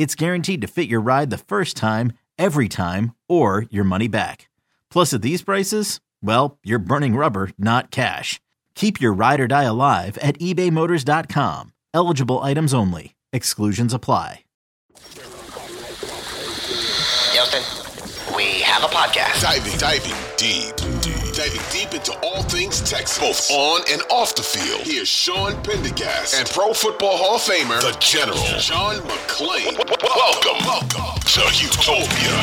it's guaranteed to fit your ride the first time, every time, or your money back. Plus, at these prices, well, you're burning rubber, not cash. Keep your ride or die alive at ebaymotors.com. Eligible items only. Exclusions apply. Houston, we have a podcast. Diving, diving deep, deep, diving deep into all things Texas, both on and off the field. Here's Sean Pendergast and Pro Football Hall of Famer, the General, John McClain. Welcome, welcome to Houtopia.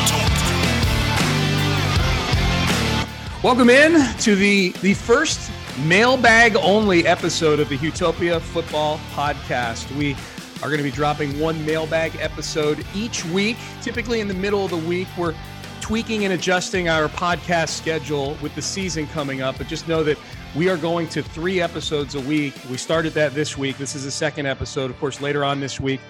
Welcome in to the the first mailbag only episode of the Houtopia Football Podcast. We are going to be dropping one mailbag episode each week. Typically in the middle of the week, we're tweaking and adjusting our podcast schedule with the season coming up, but just know that we are going to three episodes a week. We started that this week. This is the second episode. Of course, later on this week,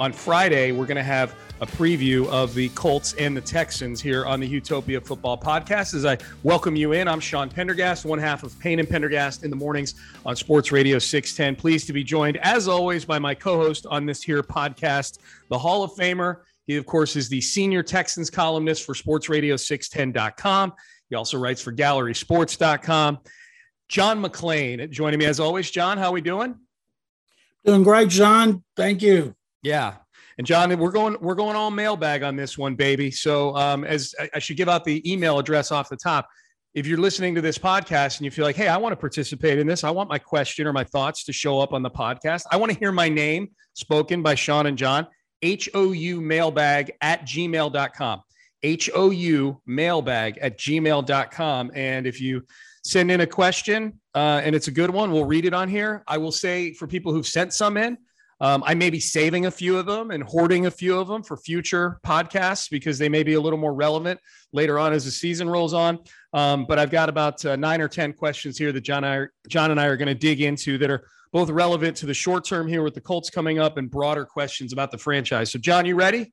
on Friday, we're going to have a preview of the Colts and the Texans here on the Houtopia Football Podcast. As I welcome you in, I'm Sean Pendergast, one half of Payne and Pendergast in the mornings on Sports Radio 610. Pleased to be joined, as always, by my co-host on this here podcast, the Hall of Famer. He, of course, is the senior Texans columnist for SportsRadio610.com. He also writes for GallerySports.com. John McClain joining me as always. John, how we doing? Doing great, John. Thank you. Yeah, and John, we're going we're going all mailbag on this one, baby. So um, as I should give out the email address off the top. If you're listening to this podcast and you feel like, hey, I want to participate in this, I want my question or my thoughts to show up on the podcast. I want to hear my name spoken by Sean and John. H O U mailbag at gmail.com. H O U mailbag at gmail.com. And if you send in a question uh, and it's a good one, we'll read it on here. I will say for people who've sent some in, um, I may be saving a few of them and hoarding a few of them for future podcasts because they may be a little more relevant later on as the season rolls on. Um, but I've got about uh, nine or 10 questions here that John, I John and I are going to dig into that are both relevant to the short term here with the Colts coming up and broader questions about the franchise. So, John, you ready?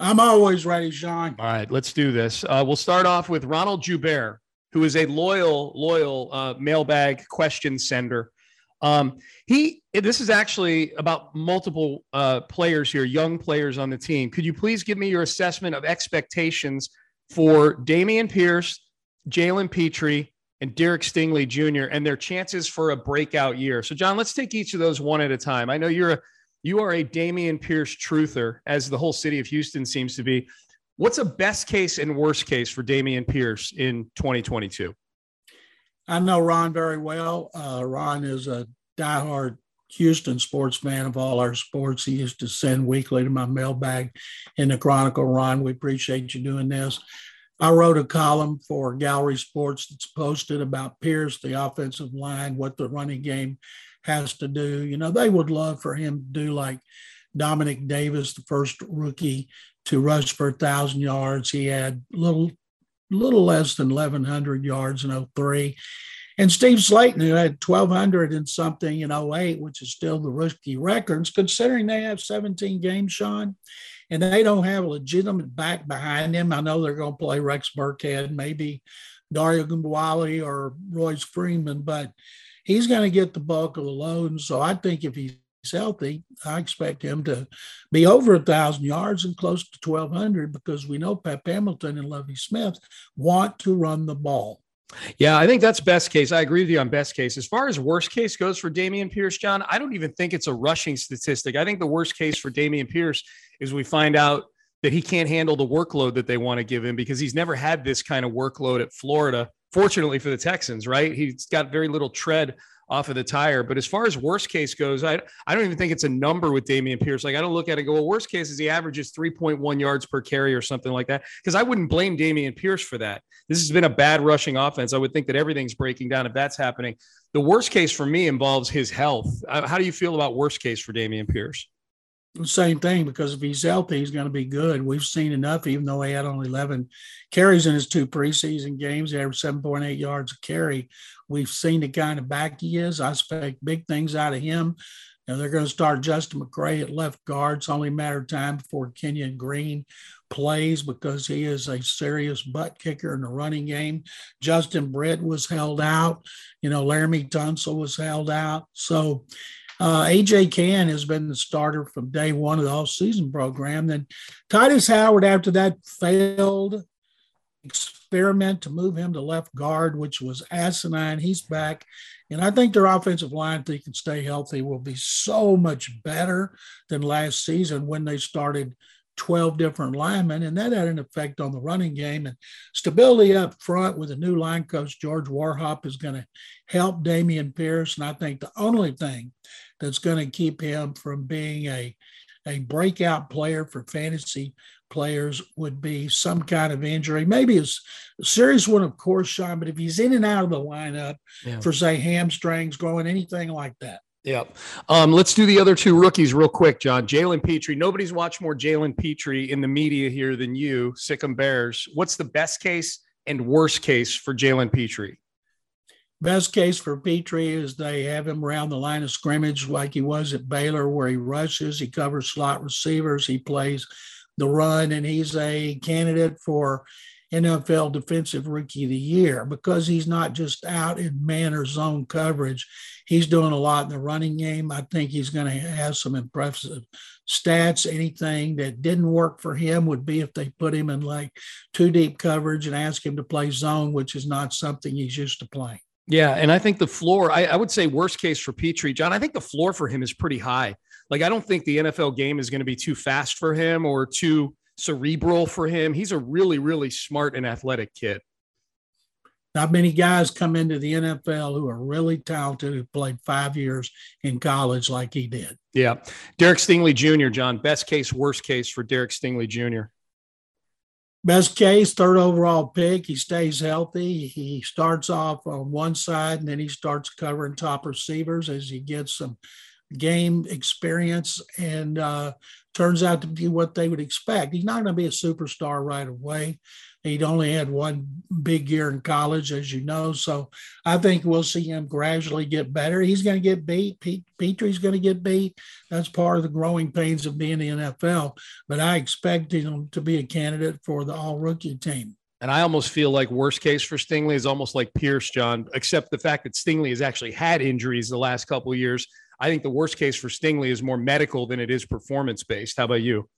I'm always ready, John. All right, let's do this. Uh, we'll start off with Ronald Joubert, who is a loyal, loyal uh, mailbag question sender. Um, he this is actually about multiple uh, players here, young players on the team. Could you please give me your assessment of expectations for Dameon Pierce, Jalen Pitre, and Derek Stingley Jr. and their chances for a breakout year? So, John, let's take each of those one at a time. I know you're a you are a Dameon Pierce truther, as the whole city of Houston seems to be. What's a best case and worst case for Dameon Pierce in 2022? I know Ron very well. Uh, Ron is a diehard Houston sports fan of all our sports. He used to send weekly to my mailbag in the Chronicle. Ron, we appreciate you doing this. I wrote a column for Gallery Sports that's posted about Pierce, the offensive line, what the running game has to do. You know, they would love for him to do like Domanick Davis, the first rookie to rush for a thousand yards. He had little little less than 1100 yards in 03 and Steve Slaton, who had 1,200 and something in 08, which is still the rookie records, considering they have 17 games, Sean, and they don't have a legitimate back behind them. I know they're going to play Rex Burkhead, maybe Dare Ogunbowale or Royce Freeman, but he's going to get the bulk of the load. So I think if he's healthy, I expect him to be over a thousand yards and close to 1,200 because we know Pep Hamilton and Lovie Smith want to run the ball. Yeah, I think that's best case. I agree with you on best case. As far as worst case goes for Dameon Pierce, John, I don't even think it's a rushing statistic. I think the worst case for Dameon Pierce is we find out that he can't handle the workload that they want to give him because he's never had this kind of workload at Florida. Fortunately for the Texans, right? He's got very little tread off of the tire. But as far as worst case goes, I, I don't even think it's a number with Dameon Pierce. Like I don't look at it go, well, worst case is he averages 3.1 yards per carry or something like that. Because I wouldn't blame Dameon Pierce for that. This has been a bad rushing offense. I would think that everything's breaking down if that's happening. The worst case for me involves his health. Uh, how do you feel about worst case for Dameon Pierce? Same thing because if he's healthy, he's going to be good. We've seen enough, even though he had only 11 carries in his two preseason games, he averaged 7.8 yards a carry. We've seen the kind of back he is. I expect big things out of him. Now they're going to start Justin McCray at left guard. It's only a matter of time before Kenyon Green plays because he is a serious butt kicker in the running game. Justin Britt was held out. You know, Laremy Tunsil was held out. So uh, AJ Cann has been the starter from day one of the all-season program. Then Tytus Howard, after that failed experiment to move him to left guard, which was asinine, he's back. And I think their offensive line, if they can stay healthy, will be so much better than last season when they started – 12 different linemen, and that had an effect on the running game. And stability up front with a new line coach, George Warhop, is going to help Dameon Pierce. And I think the only thing that's going to keep him from being a, a breakout player for fantasy players would be some kind of injury. Maybe a, a serious one, of course, Sean, but if he's in and out of the lineup yeah. for, say, hamstrings, growing, anything like that, Yep. Um, let's do the other two rookies real quick, John. Jalen Pitre. Nobody's watched more Jalen Pitre in the media here than you, Sick'em Bears. What's the best case and worst case for Jalen Pitre? Best case for Pitre is they have him around the line of scrimmage like he was at Baylor, where he rushes, he covers slot receivers, he plays the run, and he's a candidate for NFL Defensive Rookie of the Year because he's not just out in man or zone coverage. He's doing a lot in the running game. I think he's going to have some impressive stats. Anything that didn't work for him would be if they put him in like two deep coverage and ask him to play zone, which is not something he's used to playing. Yeah, and I think the floor, I, I would say worst case for Pitre, John, I think the floor for him is pretty high. Like, I don't think the NFL game is going to be too fast for him or too cerebral for him. He's a really, really smart and athletic kid. Not many guys come into the NFL who are really talented, who played five years in college like he did. Yeah. Derek Stingley Jr., John, best case, worst case for Derek Stingley Jr. Best case, third overall pick. He stays healthy. He starts off on one side and then he starts covering top receivers as he gets some game experience and uh, turns out to be what they would expect. He's not going to be a superstar right away. He'd only had one big year in college, as you know. So I think we'll see him gradually get better. He's going to get beat. Pete, Pitre's going to get beat. That's part of the growing pains of being in the NFL. But I expect him to be a candidate for the all rookie team. And I almost feel like worst case for Stingley is almost like Pierce, John, except the fact that Stingley has actually had injuries the last couple years. I think the worst case for Stingley is more medical than it is performance based. How about you?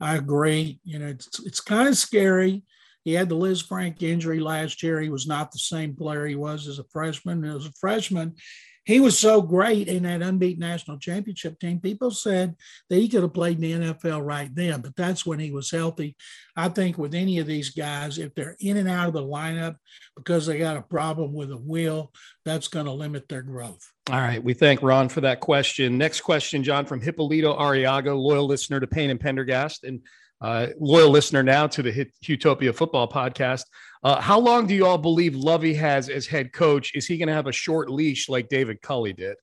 I agree. You know, it's it's kind of scary. He had the Lisfranc injury last year. He was not the same player he was as a freshman. As a freshman, he was so great in that unbeaten national championship team. People said that he could have played in the NFL right then, but that's when he was healthy. I think with any of these guys, if they're in and out of the lineup because they got a problem with a wheel, that's going to limit their growth. All right. We thank Ron for that question. Next question, John, from Hippolito Ariaga, loyal listener to Payne and Pendergast. And uh, loyal listener now to the Houtopia Football Podcast. Uh, how long do you all believe Lovie has as head coach? Is he going to have a short leash like David Culley did?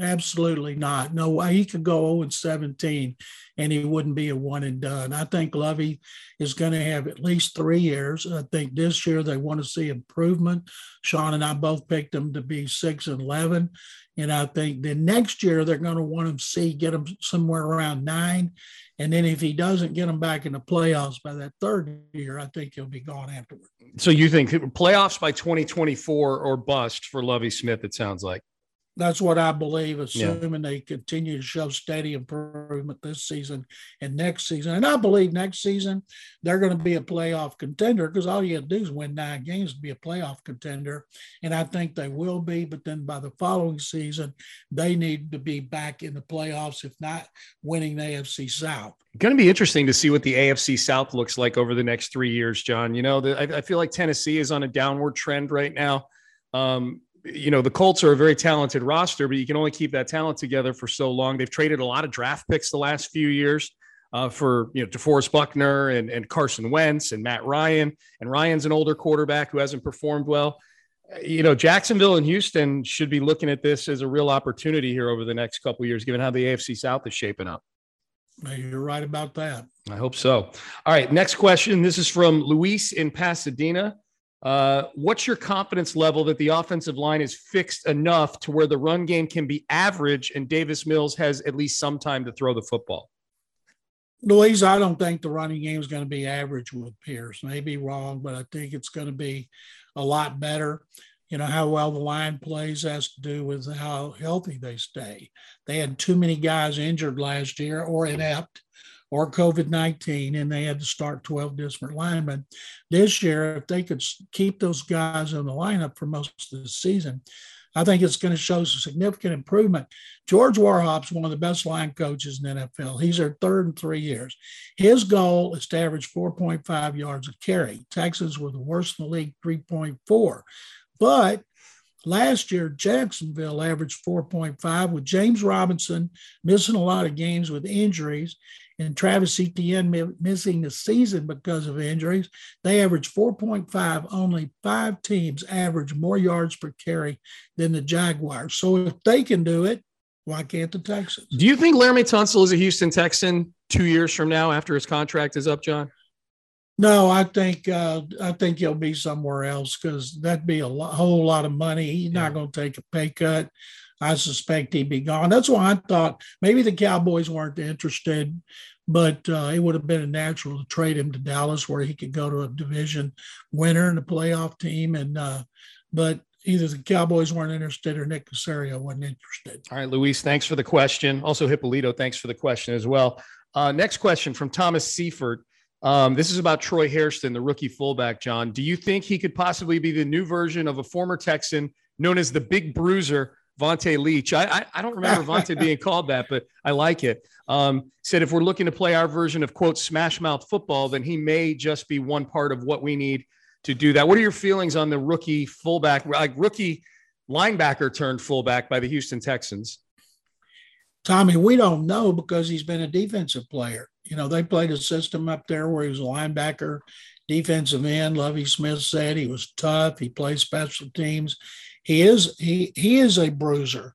Absolutely not. No way. He could go 0 and 17 and he wouldn't be a one and done. I think Lovie is going to have at least three years. I think this year they want to see improvement. Sean and I both picked him to be six and 11. And I think the next year they're going to want him to see, get him somewhere around nine. And then if he doesn't get them back in the playoffs by that third year, I think he'll be gone afterward. So you think playoffs by 2024 or bust for Lovie Smith, it sounds like. That's what I believe, assuming yeah. they continue to show steady improvement this season and next season. And I believe next season they're going to be a playoff contender because all you have to do is win nine games to be a playoff contender. And I think they will be. But then by the following season, they need to be back in the playoffs, if not winning the AFC South. Going to be interesting to see what the AFC South looks like over the next three years, John. You know, the, I, I feel like Tennessee is on a downward trend right now. Um, you know, the Colts are a very talented roster, but you can only keep that talent together for so long. They've traded a lot of draft picks the last few years uh, for, you know, DeForest Buckner and, and Carson Wentz and Matt Ryan. And Ryan's an older quarterback who hasn't performed well. You know, Jacksonville and Houston should be looking at this as a real opportunity here over the next couple years, given how the AFC South is shaping up. You're right about that. I hope so. All right, next question. This is from Luis in Pasadena. Uh, what's your confidence level that the offensive line is fixed enough to where the run game can be average and Davis Mills has at least some time to throw the football? Louise, I don't think the running game is going to be average with Pierce. Maybe wrong, but I think it's going to be a lot better. You know, how well the line plays has to do with how healthy they stay. They had too many guys injured last year or inept or COVID 19, and they had to start 12 different linemen. This year, if they could keep those guys in the lineup for most of the season, I think it's going to show some significant improvement. George Warhop's one of the best line coaches in the NFL. He's their third in three years. His goal is to average 4.5 yards a carry. Texas were the worst in the league, 3.4. But Last year, Jacksonville averaged 4.5 with James Robinson missing a lot of games with injuries and Travis Etienne missing the season because of injuries. They averaged 4.5. Only five teams average more yards per carry than the Jaguars. So if they can do it, why can't the Texans? Do you think Laremy Tunsil is a Houston Texan two years from now after his contract is up, John? No, I think uh, I think he'll be somewhere else because that'd be a lo- whole lot of money. He's yeah. not going to take a pay cut. I suspect he'd be gone. That's why I thought maybe the Cowboys weren't interested, but uh, it would have been a natural to trade him to Dallas where he could go to a division winner and a playoff team. And uh, but either the Cowboys weren't interested or Nick Caserio wasn't interested. All right, Luis, thanks for the question. Also, Hippolito, thanks for the question as well. Uh, next question from Thomas Seifert. Um, this is about Troy Hairston, the rookie fullback. John, do you think he could possibly be the new version of a former Texan known as the Big Bruiser, Vonta Leach? I, I, I don't remember Vonta being called that, but I like it. Um, said if we're looking to play our version of quote smash mouth football, then he may just be one part of what we need to do that. What are your feelings on the rookie fullback, like rookie linebacker turned fullback by the Houston Texans? Tommy, we don't know because he's been a defensive player. You know, they played a system up there where he was a linebacker, defensive end. Lovie Smith said he was tough. He plays special teams. He is he he is a bruiser.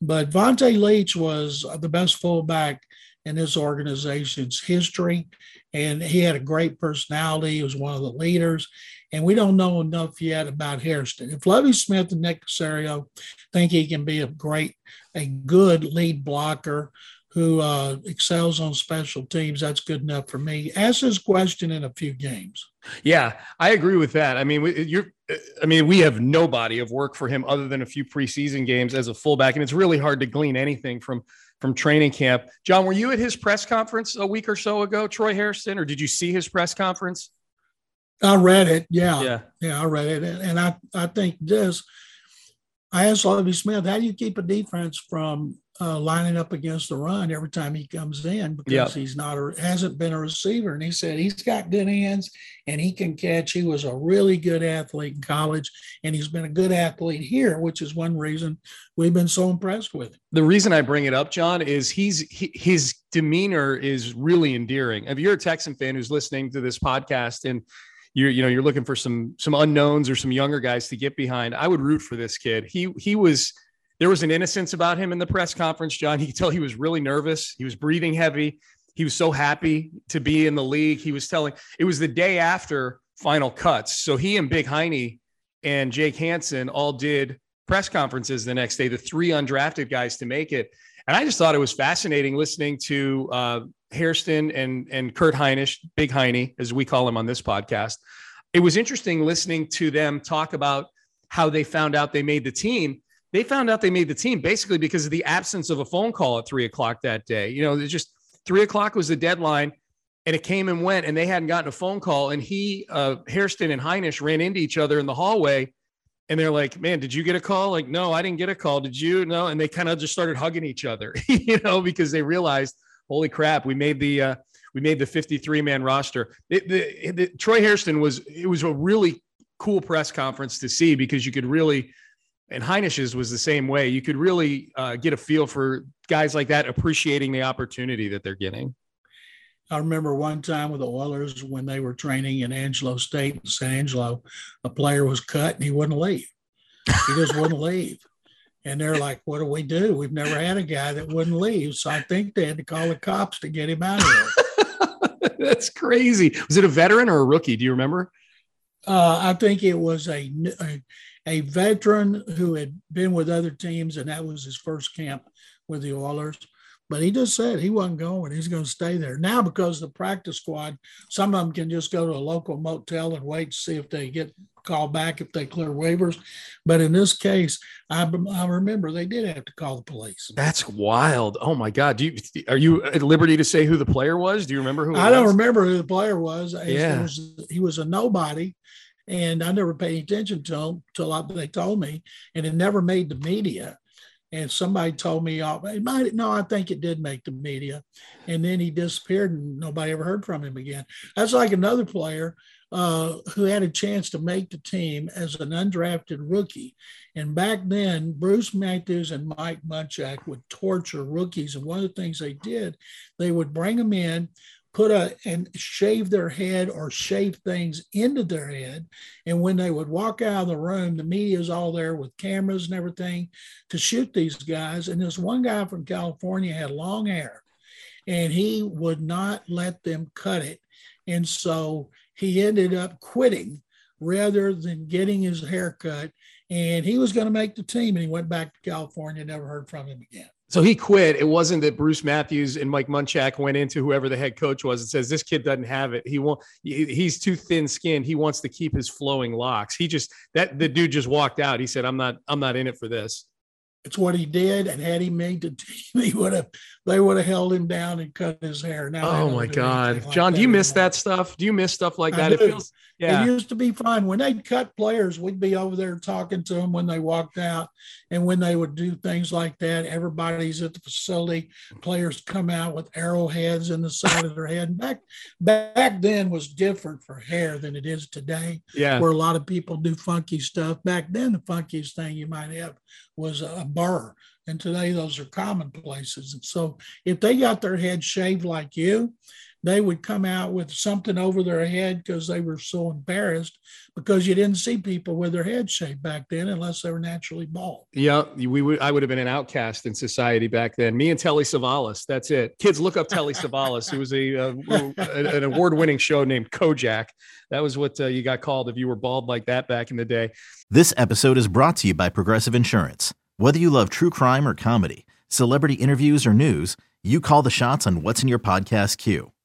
But Vonta Leach was the best fullback in this organization's history. And he had a great personality. He was one of the leaders. And we don't know enough yet about Hairston. If Lovie Smith and Nick Caserio think he can be a great, a good lead blocker, who uh, excels on special teams, that's good enough for me. Ask this question in a few games. Yeah, I agree with that. I mean, you're, I mean, we have no body of work for him other than a few preseason games as a fullback, and it's really hard to glean anything from from training camp. John, were you at his press conference a week or so ago, Troy Hairston, or did you see his press conference? I read it. Yeah, yeah, yeah. I read it, and I I think this. I asked Lovie Smith, how do you keep a defense from uh, lining up against the run every time he comes in because yep. he's not a, hasn't been a receiver. And he said he's got good hands and he can catch. He was a really good athlete in college, and he's been a good athlete here, which is one reason we've been so impressed with him. The reason I bring it up, John, is he's he, his demeanor is really endearing. If you're a Texan fan who's listening to this podcast and you're you know you're looking for some some unknowns or some younger guys to get behind, I would root for this kid. He he was there was an innocence about him in the press conference, John. You could tell he was really nervous. He was breathing heavy. He was so happy to be in the league. He was telling it was the day after final cuts. So he and Big Heine and Jake Hansen all did press conferences the next day, the three undrafted guys to make it. And I just thought it was fascinating listening to uh, Hairston and, and Kurt Hinish, Big Heine, as we call him on this podcast. It was interesting listening to them talk about how they found out they made the team they found out they made the team basically because of the absence of a phone call at three o'clock that day. You know, it's just three o'clock was the deadline and it came and went and they hadn't gotten a phone call. And he, uh, Hairston and Hinish ran into each other in the hallway and they're like, man, did you get a call? Like, no, I didn't get a call. Did you? No. And they kind of just started hugging each other, you know, because they realized, holy crap, we made the, uh, we made the 53 man roster. It, the, the, Troy Hairston was, it was a really cool press conference to see because you could really, and Hinish's was the same way. You could really uh, get a feel for guys like that appreciating the opportunity that they're getting. I remember one time with the Oilers when they were training in Angelo State in San Angelo, a player was cut and he wouldn't leave. He just wouldn't leave. And they're like, what do we do? We've never had a guy that wouldn't leave. So I think they had to call the cops to get him out of there. That's crazy. Was it a veteran or a rookie? Do you remember? Uh, I think it was a, a, a veteran who had been with other teams, and that was his first camp with the Oilers. But he just said he wasn't going. He's going to stay there. Now, because the practice squad, some of them can just go to a local motel and wait to see if they get called back if they clear waivers. But in this case, I, I remember they did have to call the police. That's wild. Oh my God. Do you are you at liberty to say who the player was? Do you remember who? I don't remember who the player was. Yeah. Was, he was a nobody. And I never paid attention to him until they told me, and it never made the media and somebody told me, oh, it might, no, I think it did make the media. And then he disappeared and nobody ever heard from him again. That's like another player uh, who had a chance to make the team as an undrafted rookie. And back then, Bruce Matthews and Mike Munchak would torture rookies. And one of the things they did, they would bring them in, put a and shave their head or shave things into their head. And when they would walk out of the room, the media's all there with cameras and everything to shoot these guys. And this one guy from California had long hair and he would not let them cut it. And so he ended up quitting rather than getting his hair cut. And he was going to make the team and he went back to California, never heard from him again. So he quit. It wasn't that Bruce Matthews and Mike Munchak went into whoever the head coach was and says this kid doesn't have it. He won't. He's too thin skinned. He wants to keep his flowing locks. He just that the dude just walked out. He said, "I'm not. I'm not in it for this." It's what he did, and had he made the team, he would have. They would have held him down and cut his hair. Now, oh my God, like John, do you miss that stuff? Do you miss stuff like that? It feels yeah. It used to be fun when they'd cut players. We'd be over there talking to them when they walked out, and when they would do things like that, everybody's at the facility. Players come out with arrowheads in the side of their head. Back back then was different for hair than it is today. Yeah, where a lot of people do funky stuff. Back then, the funkiest thing you might have was a burr, and today those are commonplaces. And so, if they got their head shaved like you, they would come out with something over their head because they were so embarrassed because you didn't see people with their head shaved back then unless they were naturally bald. Yeah, we would. I would have been an outcast in society back then. Me and Telly Savalas. That's it. Kids, look up Telly Savalas. It was a, uh, an award-winning show named Kojak. That was what uh, you got called if you were bald like that back in the day. This episode is brought to you by Progressive Insurance. Whether you love true crime or comedy, celebrity interviews or news, you call the shots on what's in your podcast queue.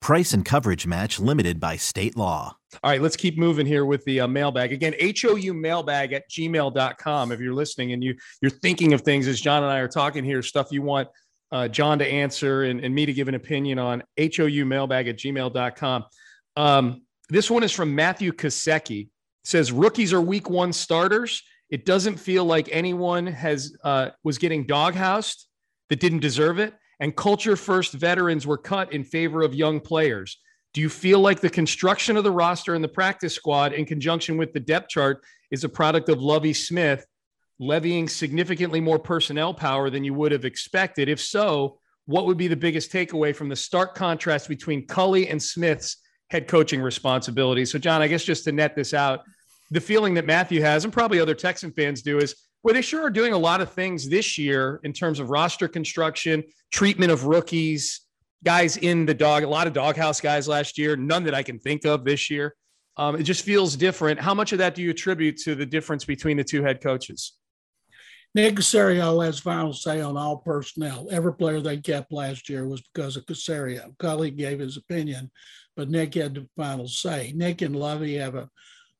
Price and coverage match limited by state law. All right, let's keep moving here with the uh, mailbag. Again, HOU mailbag at gmail.com. If you're listening and you, you're thinking of things as John and I are talking here, stuff you want uh, John to answer and, and, me to give an opinion on, HOU mailbag at gmail.com. Um, this one is from Matthew Kasecki. says rookies are week one starters. It doesn't feel like anyone has uh, was getting doghoused that didn't deserve it and culture first veterans were cut in favor of young players. Do you feel like the construction of the roster and the practice squad in conjunction with the depth chart is a product of Lovie Smith levying significantly more personnel power than you would have expected? If so, what would be the biggest takeaway from the stark contrast between Culley and Smith's head coaching responsibilities? So, John, I guess just to net this out, the feeling that Matthew has, and probably other Texan fans do, is well, they sure are doing a lot of things this year in terms of roster construction, treatment of rookies, guys in the dog, a lot of doghouse guys last year, none that I can think of this year. Um, it just feels different. How much of that do you attribute to the difference between the two head coaches? Nick Caserio has final say on all personnel. Every player they kept last year was because of Caserio. Culley gave his opinion, but Nick had the final say. Nick and Lovie have a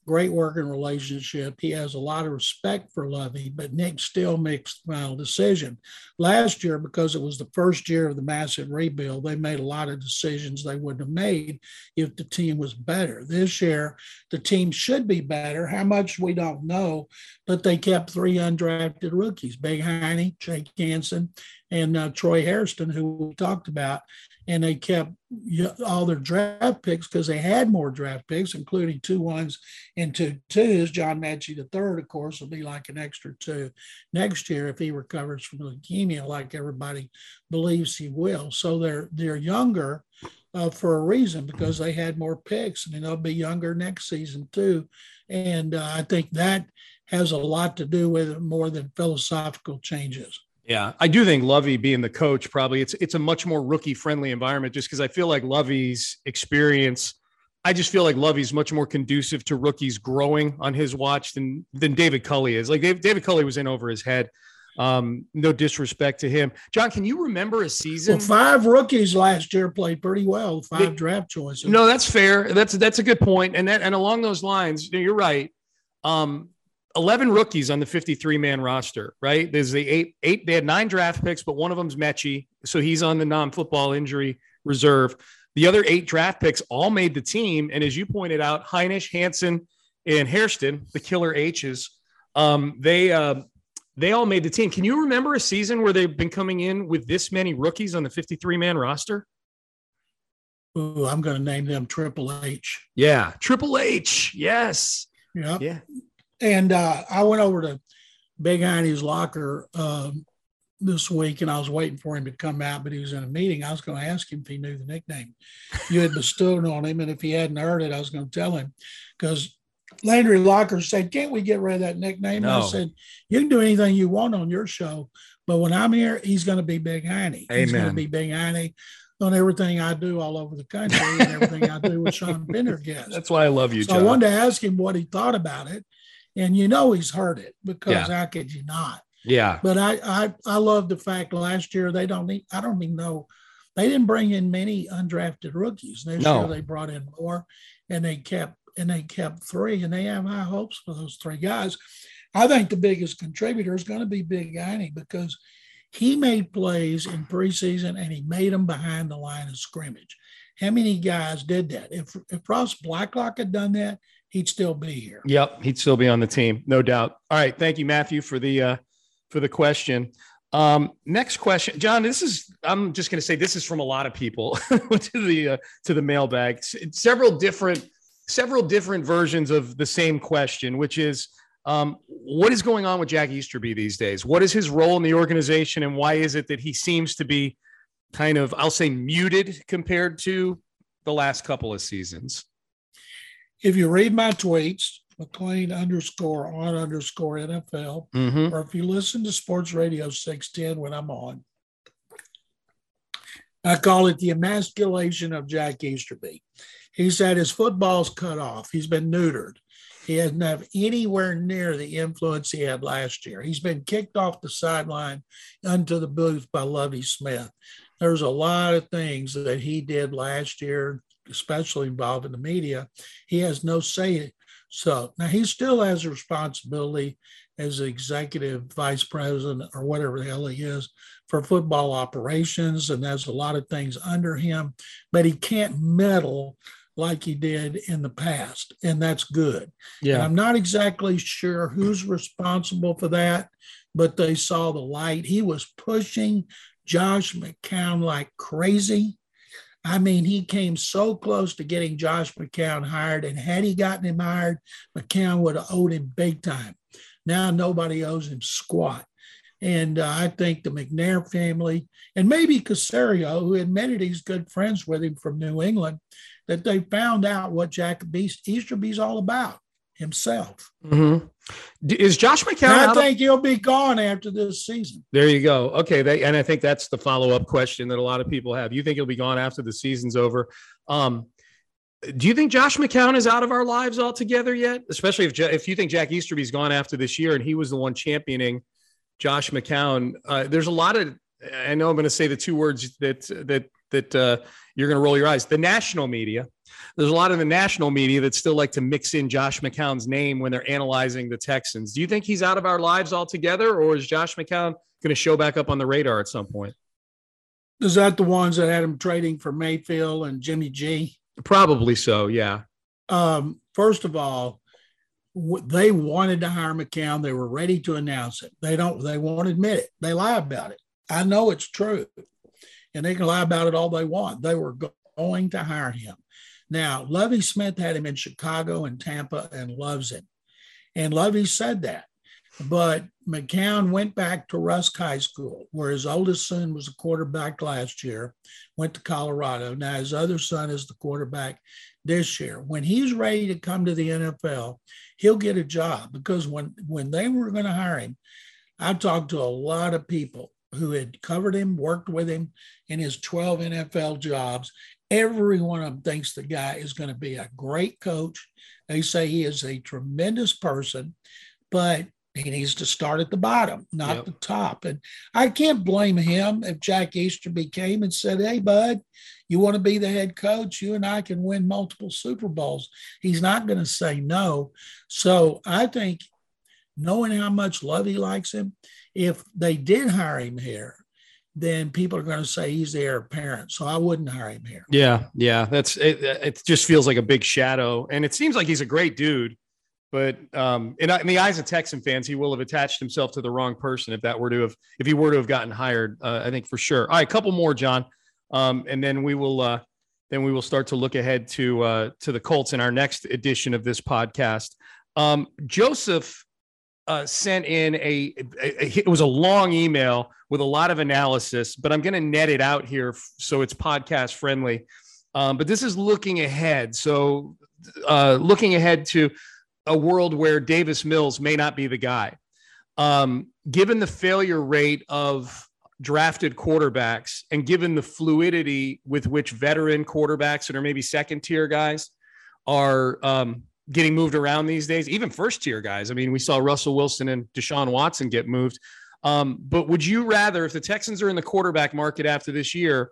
great working relationship. He has a lot of respect for Lovie, but Nick still makes the final decision. Last year, because it was the first year of the massive rebuild, they made a lot of decisions they wouldn't have made if the team was better. This year, the team should be better. How much we don't know, but they kept three undrafted rookies: Big Heine, Jake Hansen, and uh, Troy Hairston, who we talked about and they kept all their draft picks because they had more draft picks, including two ones and two twos. John the third, of course, will be like an extra two next year if he recovers from leukemia, like everybody believes he will. So they're they're younger uh, for a reason because they had more picks, and they'll be younger next season too. And uh, I think that has a lot to do with it more than philosophical changes. Yeah, I do think Lovie being the coach probably it's it's a much more rookie friendly environment just because I feel like Lovie's experience. I just feel like Lovie's much more conducive to rookies growing on his watch than than David Culley is. Like David, David Culley was in over his head. Um, no disrespect to him. John, can you remember a season? Well, five rookies last year played pretty well. Five it, draft choices. No, that's fair. That's that's a good point. And that and along those lines, you're right. Um, 11 rookies on the 53 man roster, right? There's the eight, eight, they had nine draft picks, but one of them's Metchie. So he's on the non football injury reserve. The other eight draft picks all made the team. And as you pointed out, Hinish, Hansen, and Hairston, the killer H's, um, they, uh, they all made the team. Can you remember a season where they've been coming in with this many rookies on the 53 man roster? Ooh, I'm going to name them Triple H. Yeah, Triple H. Yes. Yep. Yeah. And uh, I went over to Big Heine's locker um, this week and I was waiting for him to come out, but he was in a meeting. I was going to ask him if he knew the nickname you had bestowed on him. And if he hadn't heard it, I was going to tell him because Landry Locker said, Can't we get rid of that nickname? No. I said, You can do anything you want on your show, but when I'm here, he's going to be Big Heine. He's going to be Big Heine on everything I do all over the country and everything I do with Sean Pendergast. That's why I love you, so John. I wanted to ask him what he thought about it and you know he's heard it because yeah. how could you not? Yeah. But I I I love the fact last year they don't need I don't even know they didn't bring in many undrafted rookies. This no. year they brought in more, and they kept and they kept three, and they have high hopes for those three guys. I think the biggest contributor is going to be Big Heine because he made plays in preseason and he made them behind the line of scrimmage. How many guys did that? If if Ross Blacklock had done that, he'd still be here. Yep, he'd still be on the team, no doubt. All right, thank you, Matthew, for the uh, for the question. Um, next question, John. This is I'm just going to say this is from a lot of people to the uh, to the mailbag. Several different several different versions of the same question, which is. Um, what is going on with Jack Easterby these days? What is his role in the organization, and why is it that he seems to be kind of, I'll say, muted compared to the last couple of seasons? If you read my tweets, McClain underscore on underscore NFL, mm-hmm. or if you listen to Sports Radio 610 when I'm on, I call it the emasculation of Jack Easterby. He said his football's cut off. He's been neutered. He doesn't have anywhere near the influence he had last year. He's been kicked off the sideline into the booth by Lovie Smith. There's a lot of things that he did last year especially involved in the media, he has no say. So now he still has a responsibility as executive vice president or whatever the hell he is for football operations, and there's a lot of things under him, but he can't meddle like he did in the past, and that's good. Yeah, and I'm not exactly sure who's responsible for that, but they saw the light. He was pushing Josh McCown like crazy I mean, he came so close to getting Josh McCown hired, and had he gotten him hired, McCown would have owed him big time. Now nobody owes him squat. And uh, I think the McNair family, and maybe Caserio, who admitted he's good friends with him from New England, that they found out what Jack Easterby's all about himself. Mm-hmm. Is Josh McCown? I think of- he'll be gone after this season. There you go. Okay, they, and I think that's the follow up question that a lot of people have. You think he'll be gone after the season's over? Um, do you think Josh McCown is out of our lives altogether yet? Especially if if you think Jack Easterby's gone after this year and he was the one championing Josh McCown. Uh, there's a lot of I know I'm going to say the two words that that that uh, you're going to roll your eyes. The national media. There's a lot of the national media that still like to mix in Josh McCown's name when they're analyzing the Texans. Do you think he's out of our lives altogether, or is Josh McCown going to show back up on the radar at some point? Is that the ones that had him trading for Mayfield and Jimmy G? Probably so. Yeah. Um, first of all, they wanted to hire McCown. They were ready to announce it. They don't. They won't admit it. They lie about it. I know it's true, and they can lie about it all they want. They were going to hire him. Now, Lovie Smith had him in Chicago and Tampa and loves him, and Lovie said that. But McCown went back to Rusk High School, where his oldest son was a quarterback last year, went to Colorado. Now his other son is the quarterback this year. When he's ready to come to the NFL, he'll get a job because when, when they were going to hire him, I talked to a lot of people who had covered him, worked with him in his 12 NFL jobs. Every one of them thinks the guy is going to be a great coach. They say he is a tremendous person, but he needs to start at the bottom, not yep. the top. And I can't blame him if Jack Easterby came and said, Hey, bud, you want to be the head coach? You and I can win multiple Super Bowls. He's not going to say no. So I think knowing how much Lovie likes him, if they did hire him here, then people are going to say he's the heir apparent. So I wouldn't hire him here. Yeah, yeah, that's it. It just feels like a big shadow, and it seems like he's a great dude. But um, in, in, the eyes of Texan fans, he will have attached himself to the wrong person if that were to have if he were to have gotten hired. Uh, I think for sure. All right, a couple more, John, um, and then we will uh, then we will start to look ahead to uh, to the Colts in our next edition of this podcast. Um, Joseph uh, sent in a, a, a, it was a long email with a lot of analysis, but I'm going to net it out here so it's podcast friendly. Um, but this is looking ahead. So uh, looking ahead to a world where Davis Mills may not be the guy. Um, given the failure rate of drafted quarterbacks and given the fluidity with which veteran quarterbacks and or maybe second tier guys are um, getting moved around these days, even first tier guys. I mean, we saw Russell Wilson and Deshaun Watson get moved. Um, but would you rather, if the Texans are in the quarterback market after this year,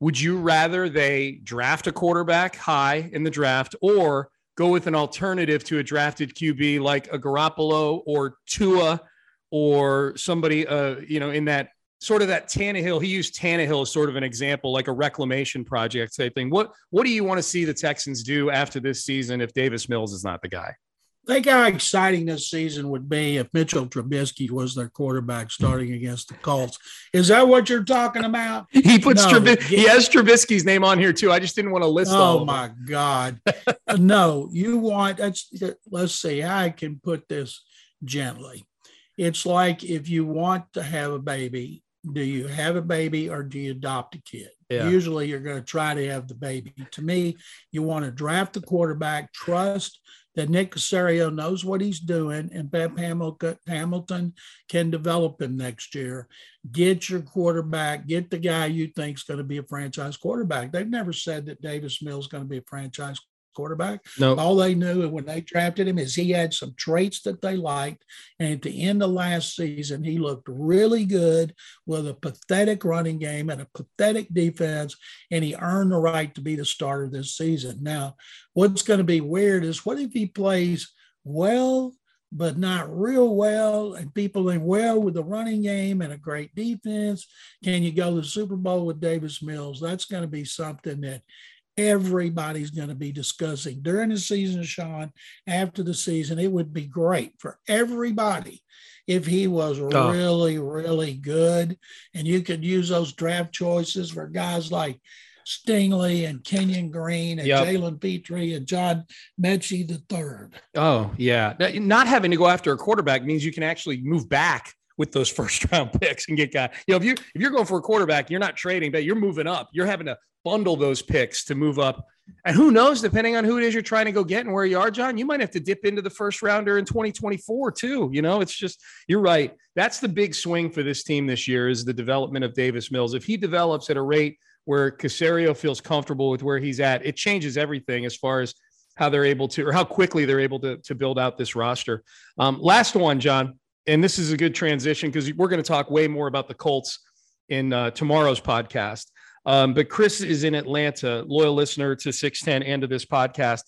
would you rather they draft a quarterback high in the draft or go with an alternative to a drafted QB like a Garoppolo or Tua or somebody, uh, you know, in that sort of that Tannehill. He used Tannehill as sort of an example, like a reclamation project type thing. What What do you want to see the Texans do after this season if Davis Mills is not the guy? Think how exciting this season would be if Mitchell Trubisky was their quarterback starting against the Colts. Is that what you're talking about? He puts no, he has Trubisky's name on here too. I just didn't want to list. Oh my God! Uh, no, you want that's. Let's see. I can put this gently. It's like if you want to have a baby, do you have a baby or do you adopt a kid? Yeah. Usually, you're going to try to have the baby. To me, you want to draft the quarterback, trust that Nick Caserio knows what he's doing and Pep Hamilton can develop him next year. Get your quarterback, get the guy you think is going to be a franchise quarterback. They've never said that Davis Mills is going to be a franchise quarterback. No. All they knew when they drafted him is he had some traits that they liked. And at the end of last season, he looked really good with a pathetic running game and a pathetic defense. And he earned the right to be the starter this season. Now, what's going to be weird is what if he plays well but not real well, and people in well with the running game and a great defense. Can you go to the Super Bowl with Davis Mills? That's going to be something that everybody's going to be discussing during the season, Sean, after the season. It would be great for everybody if he was oh. really, really good. And you could use those draft choices for guys like Stingley and Kenyon Green and yep. Jalen Pitre and John Metchie the third. Oh, yeah. Not having to go after a quarterback means you can actually move back with those first round picks and get guys. You know, if you if you're going for a quarterback, you're not trading, but you're moving up. You're having to bundle those picks to move up And who knows, depending on who it is you're trying to go get and where you are, John, you might have to dip into the first rounder in 2024 too. You know, it's just, you're right. That's the big swing for this team this year is the development of Davis Mills. If he develops at a rate where Caserio feels comfortable with where he's at, it changes everything as far as how they're able to, or how quickly they're able to, to build out this roster. Um, last one, John, and this is a good transition because we're going to talk way more about the Colts in uh, tomorrow's podcast. Um, but Chris is in Atlanta, loyal listener to 610 and to this podcast.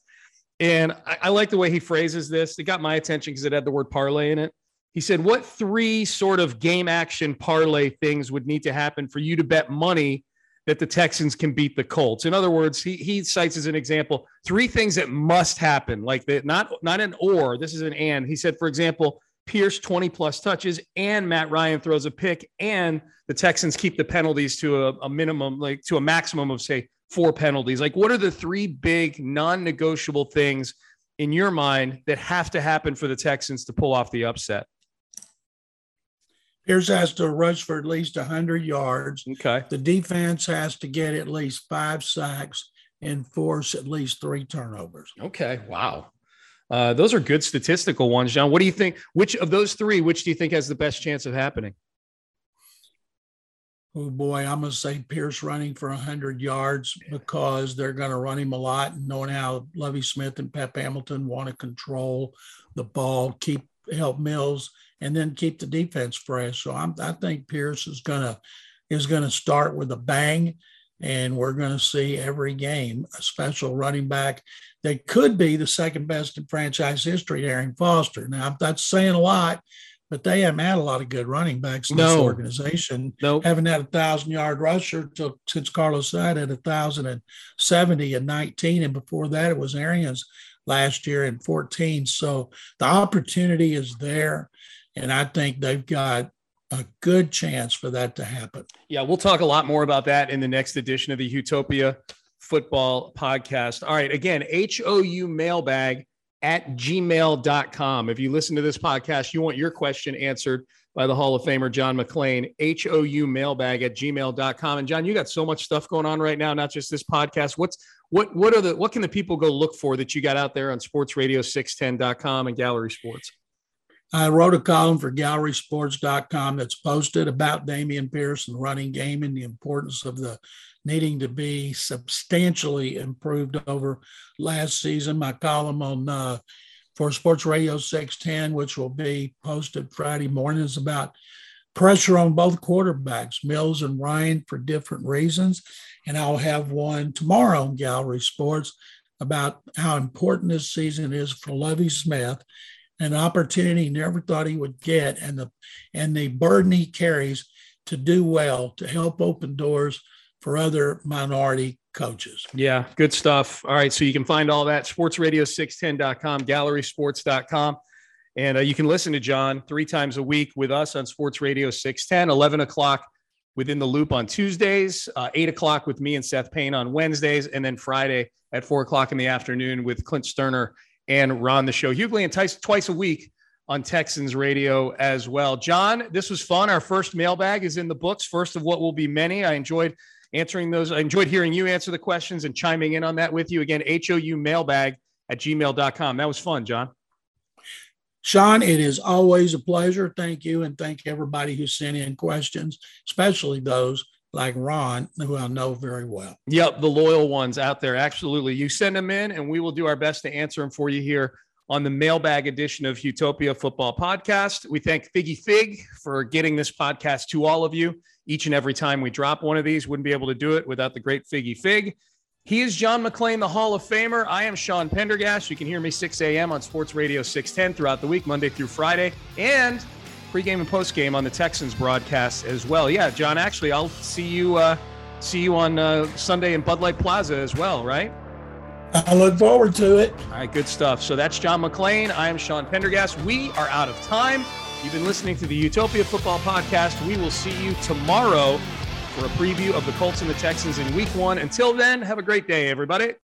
And I, I like the way he phrases this. It got my attention because it had the word parlay in it. He said, What three sort of game action parlay things would need to happen for you to bet money that the Texans can beat the Colts? In other words, he, he cites as an example three things that must happen, like that, not, not an or, this is an and. He said, for example, Pierce 20 plus touches and Matt Ryan throws a pick and the Texans keep the penalties to a, a, minimum, like to a maximum of say four penalties. Like, what are the three big non negotiable things in your mind that have to happen for the Texans to pull off the upset? Pierce has to rush for at least 100 yards. Okay. The defense has to get at least five sacks and force at least three turnovers. Okay. Wow. Uh, those are good statistical ones, John. What do you think? Which of those three, which do you think has the best chance of happening? Oh boy, I'm going to say Pierce running for 100 yards because they're going to run him a lot, and knowing how Lovie Smith and Pep Hamilton want to control the ball, keep help Mills, and then keep the defense fresh. So I'm, I think Pierce is going to is going to start with a bang, and we're going to see every game a special running back that could be the second best in franchise history, Arian Foster. Now, that's saying a lot, but they haven't had a lot of good running backs in no. this organization. No, nope. haven't had a thousand yard rusher till, since Carlos Hyde had a thousand and seventy and nineteen, and before that it was Arian's last year in fourteen. So the opportunity is there, and I think they've got a good chance for that to happen. Yeah, we'll talk a lot more about that in the next edition of the Houtopia football podcast. All right. Again, HOU mailbag at gmail.com. If you listen to this podcast, you want your question answered by the Hall of Famer John McClain, HOU mailbag at gmail.com. And John, you got so much stuff going on right now, not just this podcast. What's what what are the what can the people go look for that you got out there on sportsradio610.com and gallery sports? I wrote a column for gallerysports.com that's posted about Dameon Pierce and running game and the importance of the needing to be substantially improved over last season. My column on uh, for Sports Radio 610, which will be posted Friday morning, is about pressure on both quarterbacks, Mills and Ryan, for different reasons. And I'll have one tomorrow on Gallery Sports about how important this season is for Lovie Smith, an opportunity he never thought he would get, and the and the burden he carries to do well, to help open doors for other minority coaches. Yeah, good stuff. All right. So you can find all that sportsradio610.com, gallerysports.com. And uh, you can listen to John three times a week with us on Sports Radio 610, 11 o'clock within the loop on Tuesdays, uh, 8 o'clock with me and Seth Payne on Wednesdays, and then Friday at 4 o'clock in the afternoon with Clint Stoerner and Ron the Show. Hughley and Tice twice a week on Texans radio as well. John, this was fun. Our first mailbag is in the books, first of what will be many. I enjoyed answering those. I enjoyed hearing you answer the questions and chiming in on that with you. Again, HOU mailbag at gmail.com. That was fun, John. Sean, it is always a pleasure. Thank you. And thank everybody who sent in questions, especially those like Ron, who I know very well. Yep, the loyal ones out there. Absolutely. You send them in, and we will do our best to answer them for you here on the mailbag edition of Houtopia Football Podcast. We thank Figgy Fig for getting this podcast to all of you each and every time we drop one of these. Wouldn't be able to do it without the great Figgy Fig. He is John McClain, the Hall of Famer. I am Sean Pendergast. You can hear me 6 a.m. on Sports Radio 610 throughout the week, Monday through Friday, and pregame and postgame on the Texans broadcast as well. Yeah, John, actually, I'll see you uh, see you on uh, Sunday in Bud Light Plaza as well, right? I look forward to it. All right, good stuff. So that's John McClain. I am Sean Pendergast. We are out of time. You've been listening to the Houtopia Football Podcast. We will see you tomorrow for a preview of the Colts and the Texans in week one. Until then, have a great day, everybody.